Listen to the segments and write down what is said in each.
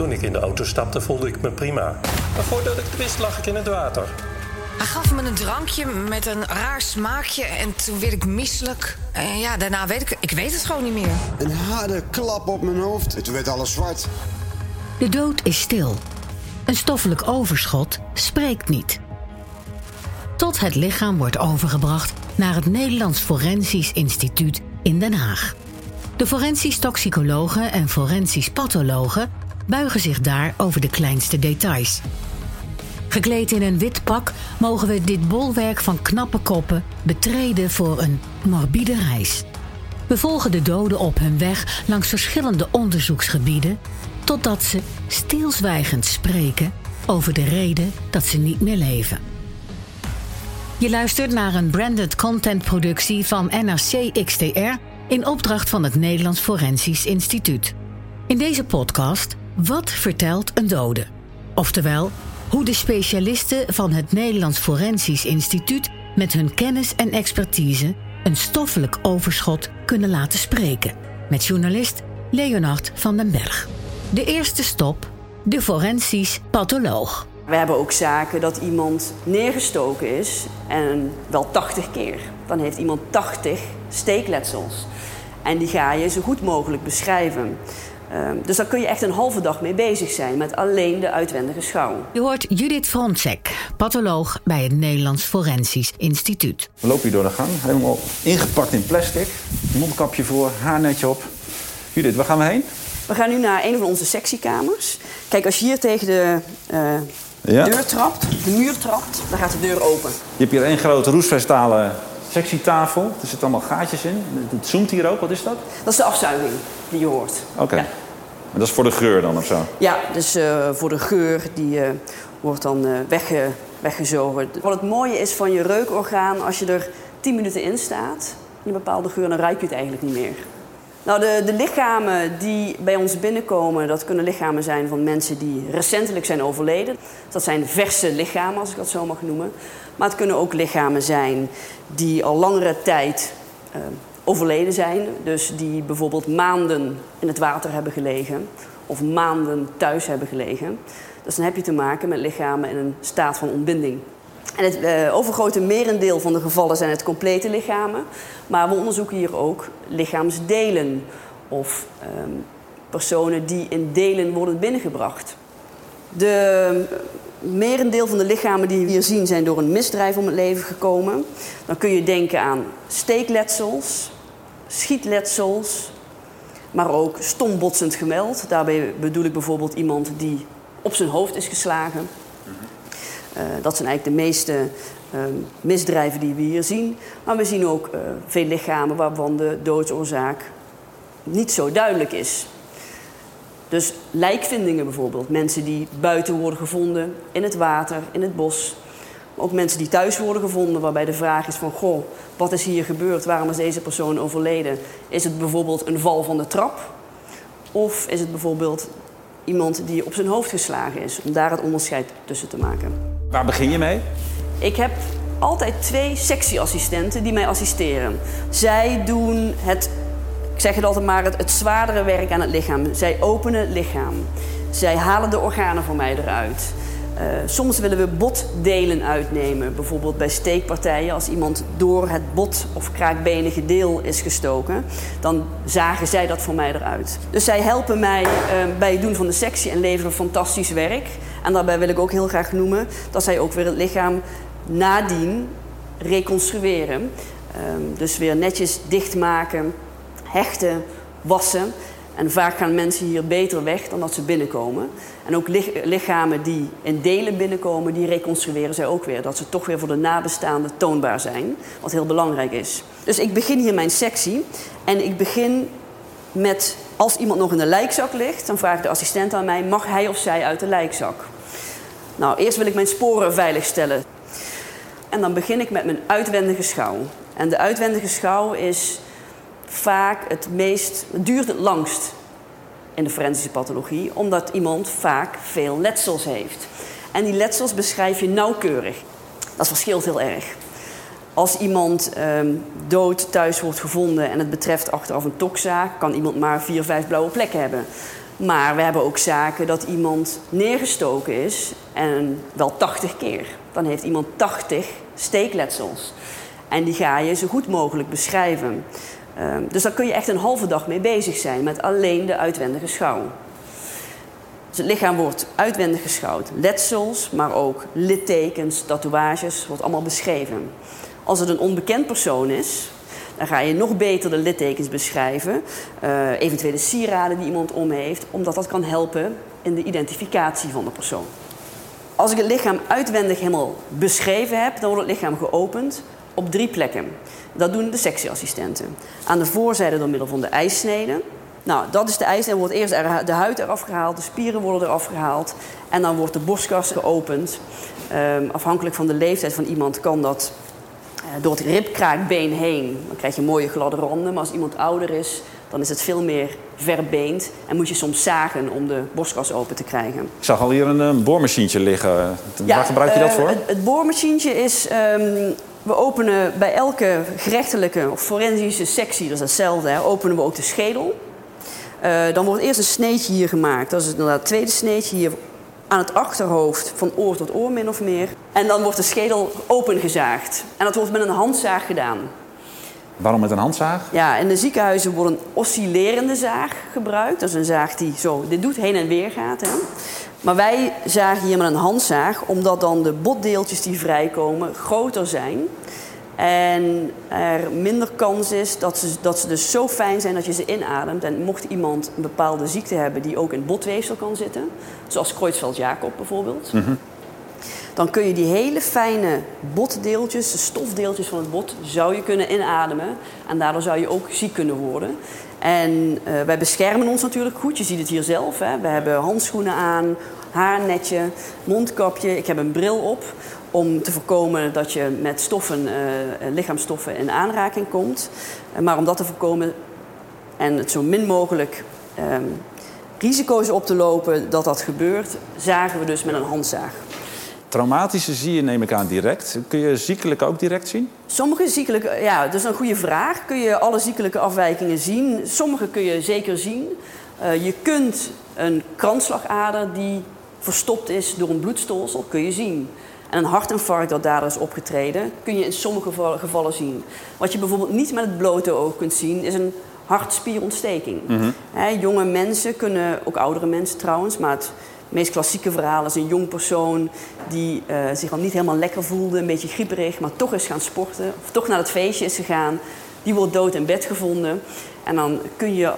Toen ik in de auto stapte, voelde ik me prima. Maar voordat ik het wist, lag ik in het water. Hij gaf me een drankje met een raar smaakje en toen werd ik misselijk. En ja, daarna weet ik, ik weet het gewoon niet meer. Een harde klap op mijn hoofd en toen werd alles zwart. De dood is stil. Een stoffelijk overschot spreekt niet. Tot het lichaam wordt overgebracht naar het Nederlands Forensisch Instituut in Den Haag. De forensisch toxicologen en forensisch pathologen buigen zich daar over de kleinste details. Gekleed in een wit pak mogen we dit bolwerk van knappe koppen betreden voor een morbide reis. We volgen de doden op hun weg langs verschillende onderzoeksgebieden totdat ze stilzwijgend spreken over de reden dat ze niet meer leven. Je luistert naar een branded content productie van NRC XTR in opdracht van het Nederlands Forensisch Instituut. In deze podcast Wat vertelt een dode? Oftewel, hoe de specialisten van het Nederlands Forensisch Instituut met hun kennis en expertise een stoffelijk overschot kunnen laten spreken. Met journalist Leonard van den Berg. De eerste stop, de forensisch patholoog. We hebben ook zaken dat iemand neergestoken is en wel 80 keer. Dan heeft iemand 80 steekletsels. En die ga je zo goed mogelijk beschrijven. Ehm, dus daar kun je echt een halve dag mee bezig zijn met alleen de uitwendige schouw. Je hoort Judith Frontsek, patholoog bij het Nederlands Forensisch Instituut. We lopen hier door de gang, helemaal ingepakt in plastic. Mondkapje voor, haarnetje op. Judith, waar gaan we heen? We gaan nu naar een van onze sectiekamers. Kijk, als je hier tegen de uh, Ja. deur trapt, de muur trapt, dan gaat de deur open. Je hebt hier één grote roestvestalen sectietafel. Er zitten allemaal gaatjes in. Het zoomt hier ook, wat is dat? Dat is de afzuiging die je hoort. Oké. Ja. Maar dat is voor de geur dan of zo? Ja, dus eh, voor de geur die eh, wordt dan eh, wegge, weggezogen. Wat het mooie is van je reukorgaan, als je er 10 minuten in staat, een bepaalde geur, dan ruik je het eigenlijk niet meer. Nou, de, de lichamen die bij ons binnenkomen, dat kunnen lichamen zijn van mensen die recentelijk zijn overleden. Dat zijn verse lichamen, als ik dat zo mag noemen. Maar het kunnen ook lichamen zijn die al langere tijd overleden zijn. Dus die bijvoorbeeld maanden in het water hebben gelegen. Of maanden thuis hebben gelegen. Dus dan heb je te maken met lichamen in een staat van ontbinding. En het eh, overgrote merendeel van de gevallen zijn het complete lichamen. Maar we onderzoeken hier ook lichaamsdelen. Of ehm, personen die in delen worden binnengebracht. De merendeel van de lichamen die we hier zien zijn door een misdrijf om het leven gekomen. Dan kun je denken aan steekletsels, schietletsels, maar ook stombotsend gemeld. Daarbij bedoel ik bijvoorbeeld iemand die op zijn hoofd is geslagen. Eh, dat zijn eigenlijk de meeste ehm, misdrijven die we hier zien. Maar we zien ook eh, veel lichamen waarvan de doodsoorzaak niet zo duidelijk is. Dus lijkvindingen bijvoorbeeld. Mensen die buiten worden gevonden, in het water, in het bos. Ook mensen die thuis worden gevonden, waarbij de vraag is van... goh, wat is hier gebeurd? Waarom is deze persoon overleden? Is het bijvoorbeeld een val van de trap? Of is het bijvoorbeeld iemand die op zijn hoofd geslagen is? Om daar het onderscheid tussen te maken. Waar begin je mee? Ik heb altijd twee sectieassistenten die mij assisteren. Zij doen het, ik zeg het altijd maar, het, het zwaardere werk aan het lichaam. Zij openen het lichaam. Zij halen de organen voor mij eruit. Eh, soms willen we botdelen uitnemen. Bijvoorbeeld bij steekpartijen, als iemand door het bot of kraakbenige deel is gestoken, dan zagen zij dat voor mij eruit. Dus zij helpen mij eh, bij het doen van de sectie en leveren fantastisch werk. En daarbij wil ik ook heel graag noemen dat zij ook weer het lichaam nadien reconstrueren. Ehm, dus weer netjes dichtmaken, hechten, wassen. En vaak gaan mensen hier beter weg dan dat ze binnenkomen. En ook lich- lichamen die in delen binnenkomen, die reconstrueren zij ook weer. Dat ze toch weer voor de nabestaanden toonbaar zijn. Wat heel belangrijk is. Dus ik begin hier mijn sectie. En ik begin met, als iemand nog in de lijkzak ligt, dan vraagt de assistent aan mij, mag hij of zij uit de lijkzak? Nou, eerst wil ik mijn sporen veiligstellen. En dan begin ik met mijn uitwendige schouw. En de uitwendige schouw is vaak het meest, het duurt het langst in de forensische pathologie, omdat iemand vaak veel letsels heeft. En die letsels beschrijf je nauwkeurig. Dat verschilt heel erg. Als iemand ehm, dood thuis wordt gevonden en het betreft achteraf een tokzaak, kan iemand maar vier, vijf blauwe plekken hebben. Maar we hebben ook zaken dat iemand neergestoken is en wel 80 keer. Dan heeft iemand 80 steekletsels. En die ga je zo goed mogelijk beschrijven. Ehm, dus daar kun je echt een halve dag mee bezig zijn met alleen de uitwendige schouw. Dus het lichaam wordt uitwendig geschouwd. Letsels, maar ook littekens, tatoeages, wordt allemaal beschreven. Als het een onbekend persoon is, dan ga je nog beter de littekens beschrijven. Uh, eventuele sieraden die iemand om heeft, omdat dat kan helpen in de identificatie van de persoon. Als ik het lichaam uitwendig helemaal beschreven heb, dan wordt het lichaam geopend op drie plekken. Dat doen de sectieassistenten. Aan de voorzijde door middel van de ijssnede. Nou, dat is de ijssnede. wordt eerst de huid eraf gehaald, de spieren worden eraf gehaald. En dan wordt de borstkas geopend. Um, afhankelijk van de leeftijd van iemand kan dat uh, door het ribkraakbeen heen. Dan krijg je mooie gladde randen. Maar als iemand ouder is, dan is het veel meer verbeend. En moet je soms zagen om de borstkas open te krijgen. Ik zag al hier een, een boormachientje liggen. Waar gebruik je dat uh, voor? Het, het boormachientje is... Um, we openen bij elke gerechtelijke of forensische sectie, dat is hetzelfde, hè, openen we ook de schedel. Uh, dan wordt eerst een sneetje hier gemaakt. Dat is inderdaad het tweede sneetje hier aan het achterhoofd, van oor tot oor min of meer. En dan wordt de schedel opengezaagd. En dat wordt met een handzaag gedaan. Waarom met een handzaag? Ja, in de ziekenhuizen wordt een oscillerende zaag gebruikt. Dat is een zaag die zo dit doet, heen en weer gaat. Hè. Maar wij zagen hier met een handzaag, omdat dan de botdeeltjes die vrijkomen groter zijn. En er minder kans is dat ze, dat ze dus zo fijn zijn dat je ze inademt. En mocht iemand een bepaalde ziekte hebben die ook in botweefsel kan zitten, zoals Creutzfeldt-Jacob bijvoorbeeld, -hmm. Dan kun je die hele fijne botdeeltjes, de stofdeeltjes van het bot, zou je kunnen inademen. En daardoor zou je ook ziek kunnen worden. En uh, wij beschermen ons natuurlijk goed. Je ziet het hier zelf. Hè. We hebben handschoenen aan, haarnetje, mondkapje. Ik heb een bril op om te voorkomen dat je met stoffen, uh, lichaamstoffen in aanraking komt. Maar om dat te voorkomen en het zo min mogelijk um, risico's op te lopen dat dat gebeurt, zagen we dus met een handzaag. Traumatische zie je, neem ik aan, direct. Kun je ziekelijke ook direct zien? Sommige ziekelijke, ja, dat is een goede vraag. Kun je alle ziekelijke afwijkingen zien? Sommige kun je zeker zien. Uh, je kunt een kransslagader die verstopt is door een bloedstolsel, kun je zien. En een hartinfarct dat daar is opgetreden, kun je in sommige gevallen zien. Wat je bijvoorbeeld niet met het blote oog kunt zien, is een hartspierontsteking. Mhm. Mm -hmm. jonge mensen kunnen, ook oudere mensen trouwens, maar het meest klassieke verhaal is een jong persoon die uh, zich al niet helemaal lekker voelde, een beetje grieperig, maar toch is gaan sporten, of toch naar het feestje is gegaan. Die wordt dood in bed gevonden. En dan kun je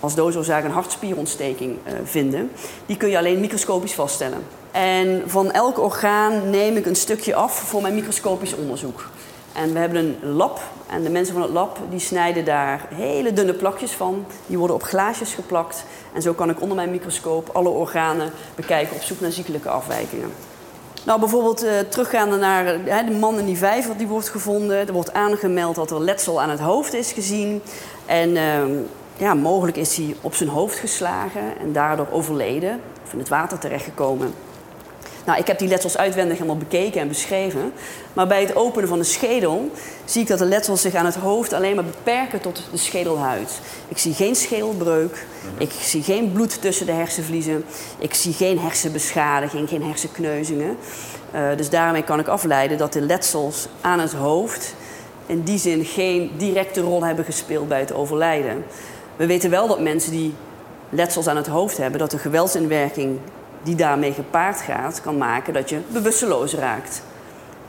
als doodoorzaak een hartspierontsteking uh, vinden. Die kun je alleen microscopisch vaststellen. En van elk orgaan neem ik een stukje af voor mijn microscopisch onderzoek. En we hebben een lab en de mensen van het lab die snijden daar hele dunne plakjes van. Die worden op glaasjes geplakt. En zo kan ik onder mijn microscoop alle organen bekijken op zoek naar ziekelijke afwijkingen. Nou, bijvoorbeeld uh, teruggaande naar uh, de man in die vijver die wordt gevonden. Er wordt aangemeld dat er letsel aan het hoofd is gezien. En uh, ja, mogelijk is hij op zijn hoofd geslagen en daardoor overleden. Of in het water terechtgekomen. Nou, ik heb die letsels uitwendig helemaal bekeken en beschreven. Maar bij het openen van de schedel zie ik dat de letsels zich aan het hoofd alleen maar beperken tot de schedelhuid. Ik zie geen schedelbreuk. Ik zie geen bloed tussen de hersenvliezen. Ik zie geen hersenbeschadiging, geen hersenkneuzingen. Uh, dus daarmee kan ik afleiden dat de letsels aan het hoofd in die zin geen directe rol hebben gespeeld bij het overlijden. We weten wel dat mensen die letsels aan het hoofd hebben, dat de geweldsinwerking die daarmee gepaard gaat, kan maken dat je bewusteloos raakt.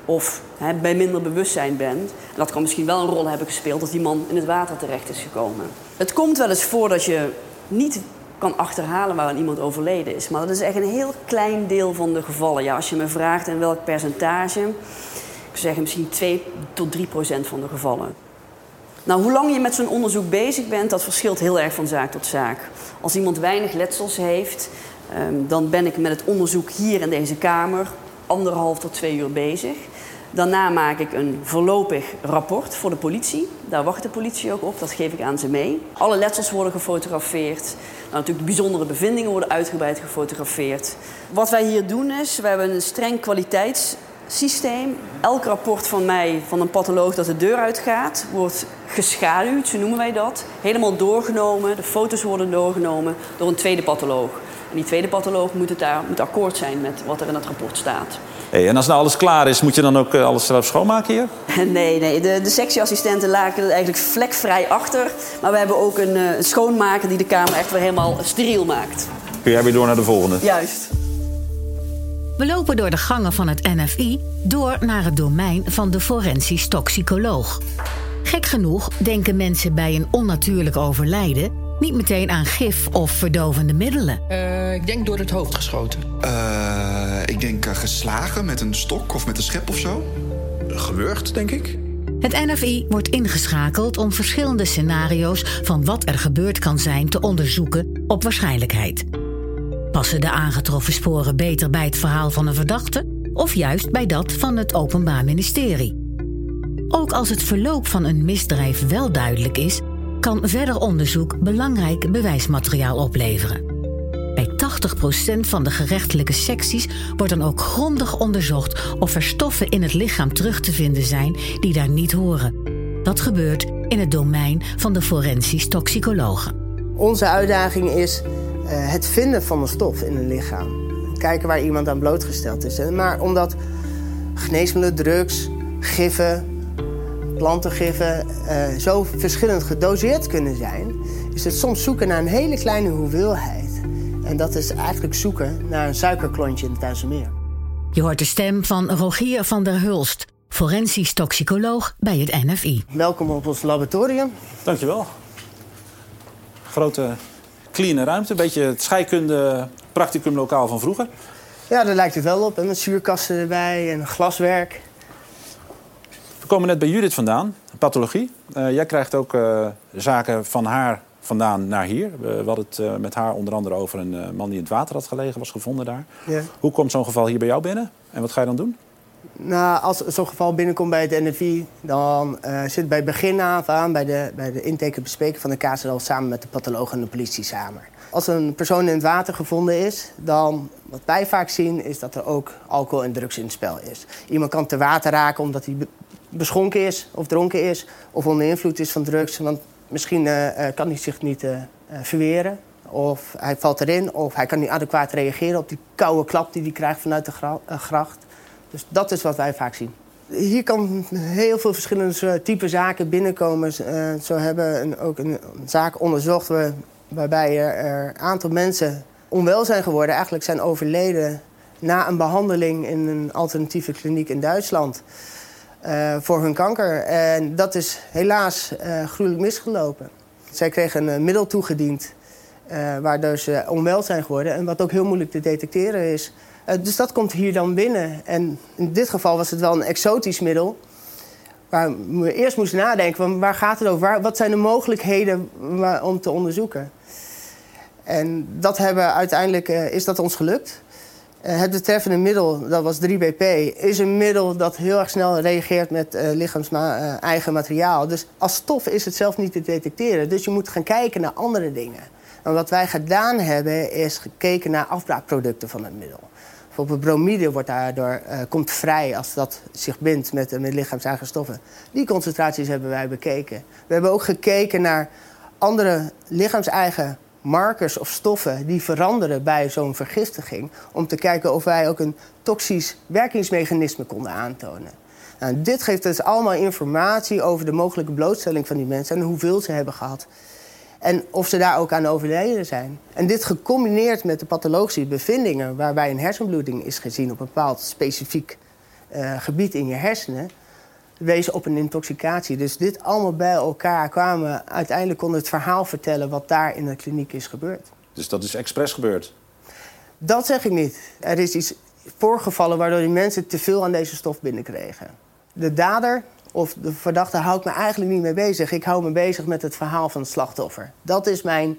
Of hè, bij minder bewustzijn bent. En dat kan misschien wel een rol hebben gespeeld dat die man in het water terecht is gekomen. Het komt wel eens voor dat je niet kan achterhalen waar iemand overleden is. Maar dat is echt een heel klein deel van de gevallen. Ja, als je me vraagt in welk percentage, ik zeg misschien 2 tot 3 procent van de gevallen. Nou, hoe lang je met zo'n onderzoek bezig bent, dat verschilt heel erg van zaak tot zaak. Als iemand weinig letsels heeft, dan ben ik met het onderzoek hier in deze kamer anderhalf tot twee uur bezig. Daarna maak ik een voorlopig rapport voor de politie. Daar wacht de politie ook op, dat geef ik aan ze mee. Alle letsels worden gefotografeerd. Nou, natuurlijk de bijzondere bevindingen worden uitgebreid gefotografeerd. Wat wij hier doen is, we hebben een streng systeem. Elk rapport van mij, van een patholoog dat de deur uitgaat, wordt geschaduwd, zo noemen wij dat. Helemaal doorgenomen, de foto's worden doorgenomen door een tweede patholoog. En die tweede patholoog moet, het daar, moet akkoord zijn met wat er in het rapport staat. Hey, en als nou alles klaar is, moet je dan ook eh, alles erop schoonmaken hier? Nee, nee. De, de sectieassistenten laken het eigenlijk vlekvrij achter. Maar we hebben ook een, uh, een schoonmaker die de kamer echt weer helemaal steriel maakt. Kun jij weer door naar de volgende? Juist. We lopen door de gangen van het NFI door naar het domein van de forensisch toxicoloog. Gek genoeg denken mensen bij een onnatuurlijk overlijden niet meteen aan gif of verdovende middelen. Uh, ik denk door het hoofd geschoten. Uh, ik denk uh, geslagen met een stok of met een schep of zo. Gewurgd, denk ik. Het NFI wordt ingeschakeld om verschillende scenario's van wat er gebeurd kan zijn te onderzoeken op waarschijnlijkheid. Passen de aangetroffen sporen beter bij het verhaal van een verdachte of juist bij dat van het Openbaar Ministerie? Ook als het verloop van een misdrijf wel duidelijk is, kan verder onderzoek belangrijk bewijsmateriaal opleveren. Bij 80% van de gerechtelijke secties wordt dan ook grondig onderzocht of er stoffen in het lichaam terug te vinden zijn die daar niet horen. Dat gebeurt in het domein van de forensisch toxicologen. Onze uitdaging is uh, het vinden van een stof in een lichaam. Kijken waar iemand aan blootgesteld is. Maar omdat geneesmiddelen, drugs, giffen, plantengiffen uh, zo verschillend gedoseerd kunnen zijn, is het soms zoeken naar een hele kleine hoeveelheid. En dat is eigenlijk zoeken naar een suikerklontje in het IJsselmeer. Je hoort de stem van Rogier van der Hulst, forensisch toxicoloog bij het NFI. Welkom op ons laboratorium. Dankjewel. Grote, clean ruimte. Een beetje het scheikunde practicumlokaal van vroeger. Ja, daar lijkt het wel op. En met zuurkasten erbij en glaswerk. We komen net bij Judith vandaan, pathologie. Uh, jij krijgt ook uh, zaken van haar vandaan naar hier. We, hadden het uh, met haar onder andere over een man die in het water had gelegen, was gevonden daar. Ja. Hoe komt zo'n geval hier bij jou binnen en wat ga je dan doen? Nou, als zo'n geval binnenkomt bij het NFI, dan zit bij begin af aan bij de, bij de intake en bespreking van de al samen met de patholoog en de politie samen. Als een persoon in het water gevonden is, dan wat wij vaak zien is dat er ook alcohol en drugs in het spel is. Iemand kan te water raken omdat hij beschonken is of dronken is of onder invloed is van drugs. Want misschien uh, kan hij zich niet uh, verweren of hij valt erin of hij kan niet adequaat reageren op die koude klap die hij krijgt vanuit de gracht. Dus dat is wat wij vaak zien. Hier kan heel veel verschillende type zaken binnenkomen. zo hebben een, ook een zaak onderzocht waarbij er een aantal mensen onwel zijn geworden, eigenlijk zijn overleden na een behandeling in een alternatieve kliniek in Duitsland. Uh, voor hun kanker. En dat is helaas uh, gruwelijk misgelopen. Zij kregen een middel toegediend waardoor ze onwel zijn geworden. En wat ook heel moeilijk te detecteren is. dus dat komt hier dan binnen. En in dit geval was het wel een exotisch middel. Waar we eerst moesten nadenken, van waar gaat het over? Wat zijn de mogelijkheden om te onderzoeken? En dat hebben uiteindelijk, is dat ons gelukt. Uh, het betreffende middel, dat was 3BP, is een middel dat heel erg snel reageert met uh, lichaams-eigen materiaal. Dus als stof is het zelf niet te detecteren. Dus je moet gaan kijken naar andere dingen. En wat wij gedaan hebben, is gekeken naar afbraakproducten van het middel. Bijvoorbeeld bromide wordt daardoor, uh, komt vrij als dat zich bindt met, met lichaams-eigen stoffen. Die concentraties hebben wij bekeken. We hebben ook gekeken naar andere lichaams-eigen markers of stoffen die veranderen bij zo'n vergiftiging. Om te kijken of wij ook een toxisch werkingsmechanisme konden aantonen. Nou, dit geeft dus allemaal informatie over de mogelijke blootstelling van die mensen en hoeveel ze hebben gehad. En of ze daar ook aan overleden zijn. En dit gecombineerd met de pathologische bevindingen, waarbij een hersenbloeding is gezien op een bepaald specifiek uh, gebied in je hersenen, wezen op een intoxicatie. Dus dit allemaal bij elkaar kwamen uiteindelijk konden het verhaal vertellen wat daar in de kliniek is gebeurd. Dus dat is expres gebeurd? Dat zeg ik niet. Er is iets voorgevallen waardoor die mensen te veel aan deze stof binnenkregen. De dader of de verdachte houdt me eigenlijk niet mee bezig. Ik hou me bezig met het verhaal van het slachtoffer. Dat is mijn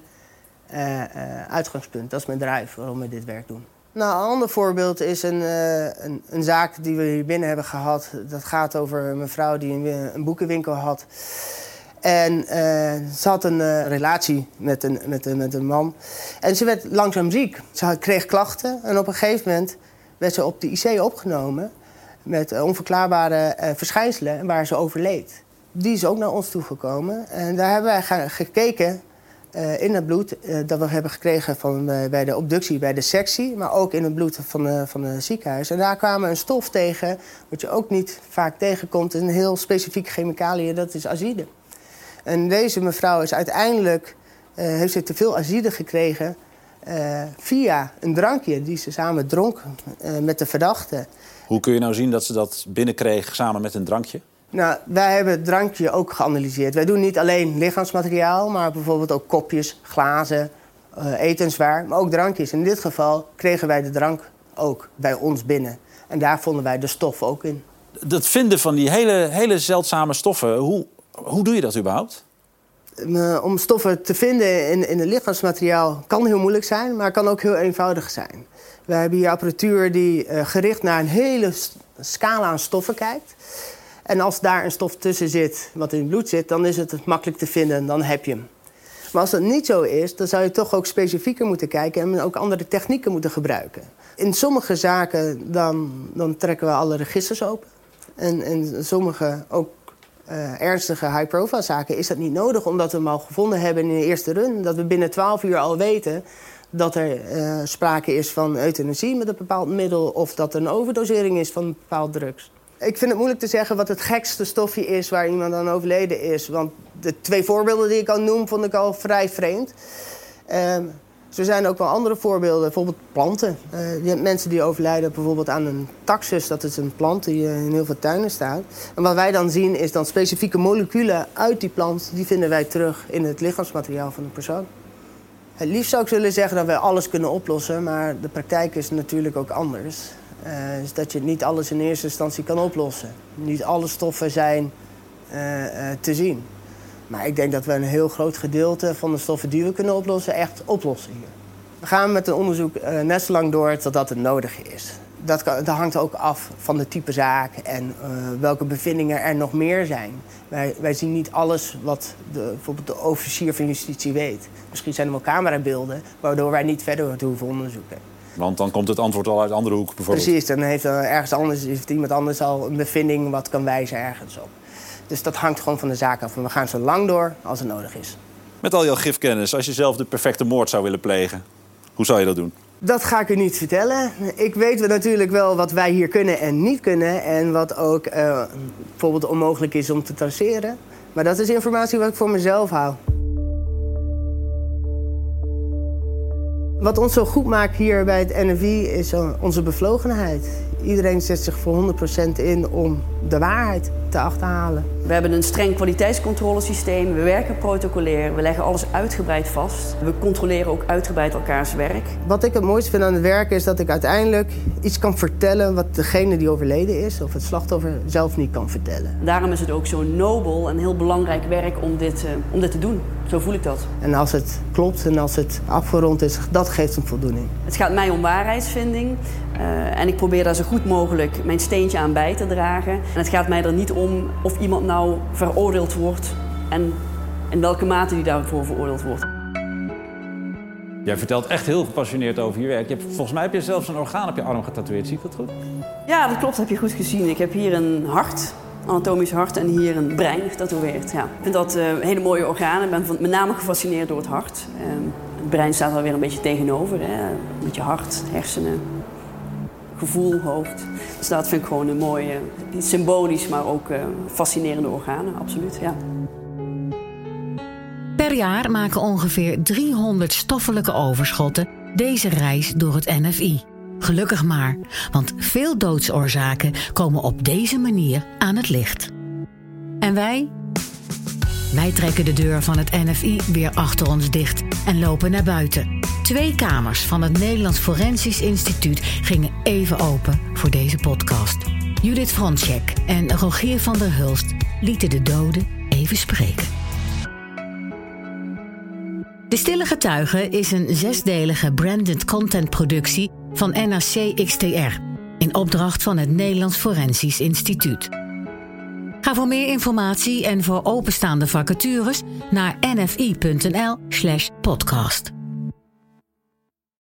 uh, uh, uitgangspunt. Dat is mijn drive waarom we dit werk doen. Nou, een ander voorbeeld is een, uh, een, een, zaak die we hier binnen hebben gehad. Dat gaat over een mevrouw die een, een boekenwinkel had. En uh, ze had een relatie met een, met, een, met een man. En ze werd langzaam ziek. Ze kreeg klachten. En op een gegeven moment werd ze op de IC opgenomen. met eh, onverklaarbare eh, verschijnselen waar ze overleed. Die is ook naar ons toegekomen. En daar hebben wij gekeken eh, in het bloed eh, dat we hebben gekregen van, eh, bij de obductie, bij de sectie, maar ook in het bloed van, de, van het ziekenhuis. En daar kwamen we een stof tegen, wat je ook niet vaak tegenkomt, een heel specifiek chemicaliën, dat is azide. En deze mevrouw is uiteindelijk, heeft ze te veel azide gekregen via een drankje die ze samen dronk met de verdachte. Hoe kun je nou zien dat ze dat binnenkreeg samen met een drankje? Nou, wij hebben het drankje ook geanalyseerd. Wij doen niet alleen lichaamsmateriaal, maar bijvoorbeeld ook kopjes, glazen, eh, etenswaar, maar ook drankjes. In dit geval kregen wij de drank ook bij ons binnen. En daar vonden wij de stof ook in. Dat vinden van die hele, hele zeldzame stoffen, hoe, hoe doe je dat überhaupt? Eh, Om stoffen te vinden in, in het lichaamsmateriaal kan heel moeilijk zijn, maar kan ook heel eenvoudig zijn. We hebben hier apparatuur die eh, gericht naar een hele scala aan stoffen kijkt. En als daar een stof tussen zit, wat in het bloed zit, dan is het makkelijk te vinden, dan heb je hem. Maar als dat niet zo is, dan zou je toch ook specifieker moeten kijken en ook andere technieken moeten gebruiken. In sommige zaken dan, dan trekken we alle registers open. En in sommige ook eh, ernstige high-profile zaken is dat niet nodig, omdat we hem al gevonden hebben in de eerste run. Dat we binnen 12 uur al weten dat er eh, sprake is van euthanasie met een bepaald middel of dat er een overdosering is van een bepaald drugs. Ik vind het moeilijk te zeggen wat het gekste stofje is waar iemand aan overleden is. Want de twee voorbeelden die ik al noem, vond ik al vrij vreemd. Ehm, zo zijn ook wel andere voorbeelden, bijvoorbeeld planten. Eh, je hebt mensen die overlijden bijvoorbeeld aan een taxus, dat is een plant die eh, in heel veel tuinen staat. En wat wij dan zien is dan specifieke moleculen uit die plant, die vinden wij terug in het lichaamsmateriaal van de persoon. Het liefst zou ik willen zeggen dat wij alles kunnen oplossen, maar de praktijk is natuurlijk ook anders. Dus dat je niet alles in eerste instantie kan oplossen. Niet alle stoffen zijn eh, eh, te zien. Maar ik denk dat we een heel groot gedeelte van de stoffen die we kunnen oplossen, echt oplossen hier. We gaan met een onderzoek net zo lang door totdat het nodig is. Dat, kan- dat hangt ook af van de type zaak en welke bevindingen er nog meer zijn. Wij, wij zien niet alles wat de, bijvoorbeeld de officier van justitie weet. Misschien zijn er wel camerabeelden waardoor wij niet verder hoeven onderzoeken. Want dan komt het antwoord al uit de andere hoek bijvoorbeeld. Precies, dan heeft, er ergens anders, heeft iemand anders al een bevinding wat kan wijzen ergens op. Dus dat hangt gewoon van de zaak af. En we gaan zo lang door als het nodig is. Met al jouw gifkennis, als je zelf de perfecte moord zou willen plegen, hoe zou je dat doen? Dat ga ik u niet vertellen. Ik weet natuurlijk wel wat wij hier kunnen en niet kunnen. En wat ook eh, bijvoorbeeld onmogelijk is om te traceren. Maar dat is informatie wat ik voor mezelf hou. Wat ons zo goed maakt hier bij het NFI is eh, onze bevlogenheid. Iedereen zet zich voor 100% in om de waarheid te achterhalen. We hebben een streng kwaliteitscontrolesysteem. We werken protocolair. We leggen alles uitgebreid vast. We controleren ook uitgebreid elkaars werk. Wat ik het mooiste vind aan het werk is dat ik uiteindelijk iets kan vertellen wat degene die overleden is of het slachtoffer zelf niet kan vertellen. Daarom is het ook zo nobel en heel belangrijk werk om dit, eh, om dit te doen. Zo voel ik dat. En als het klopt en als het afgerond is, dat geeft een voldoening. Het gaat mij om waarheidsvinding. Eh, en ik probeer daar zo goed mogelijk mijn steentje aan bij te dragen. En het gaat mij er niet om of iemand nou veroordeeld wordt en in welke mate die daarvoor veroordeeld wordt. Jij vertelt echt heel gepassioneerd over je werk. Je hebt, volgens mij heb je zelfs een orgaan op je arm getatoeëerd. Zie ik dat goed? Ja, dat klopt, heb je goed gezien. Ik heb hier een hart, anatomisch hart, en hier een brein getatoeëerd. Ja. Ik vind dat eh, hele mooie organen. Ik ben van- met name gefascineerd door het hart. Eh, het brein staat er weer een beetje tegenover. Hè. Met je hart, hersenen, gevoel, hoofd. Dus dat vind ik gewoon een mooie, symbolisch, maar ook eh, fascinerende organen, absoluut. Ja. Per jaar maken ongeveer 300 stoffelijke overschotten deze reis door het NFI. Gelukkig maar, want veel doodsoorzaken komen op deze manier aan het licht. En wij? Wij trekken de deur van het NFI weer achter ons dicht en lopen naar buiten. Twee kamers van het Nederlands Forensisch Instituut gingen even open voor deze podcast. Judith Frontschek en Rogier van der Hulst lieten de doden even spreken. De Stille Getuigen is een zesdelige branded content productie van NAC XTR in opdracht van het Nederlands Forensisch Instituut. Ga voor meer informatie en voor openstaande vacatures naar nfi.nl/podcast.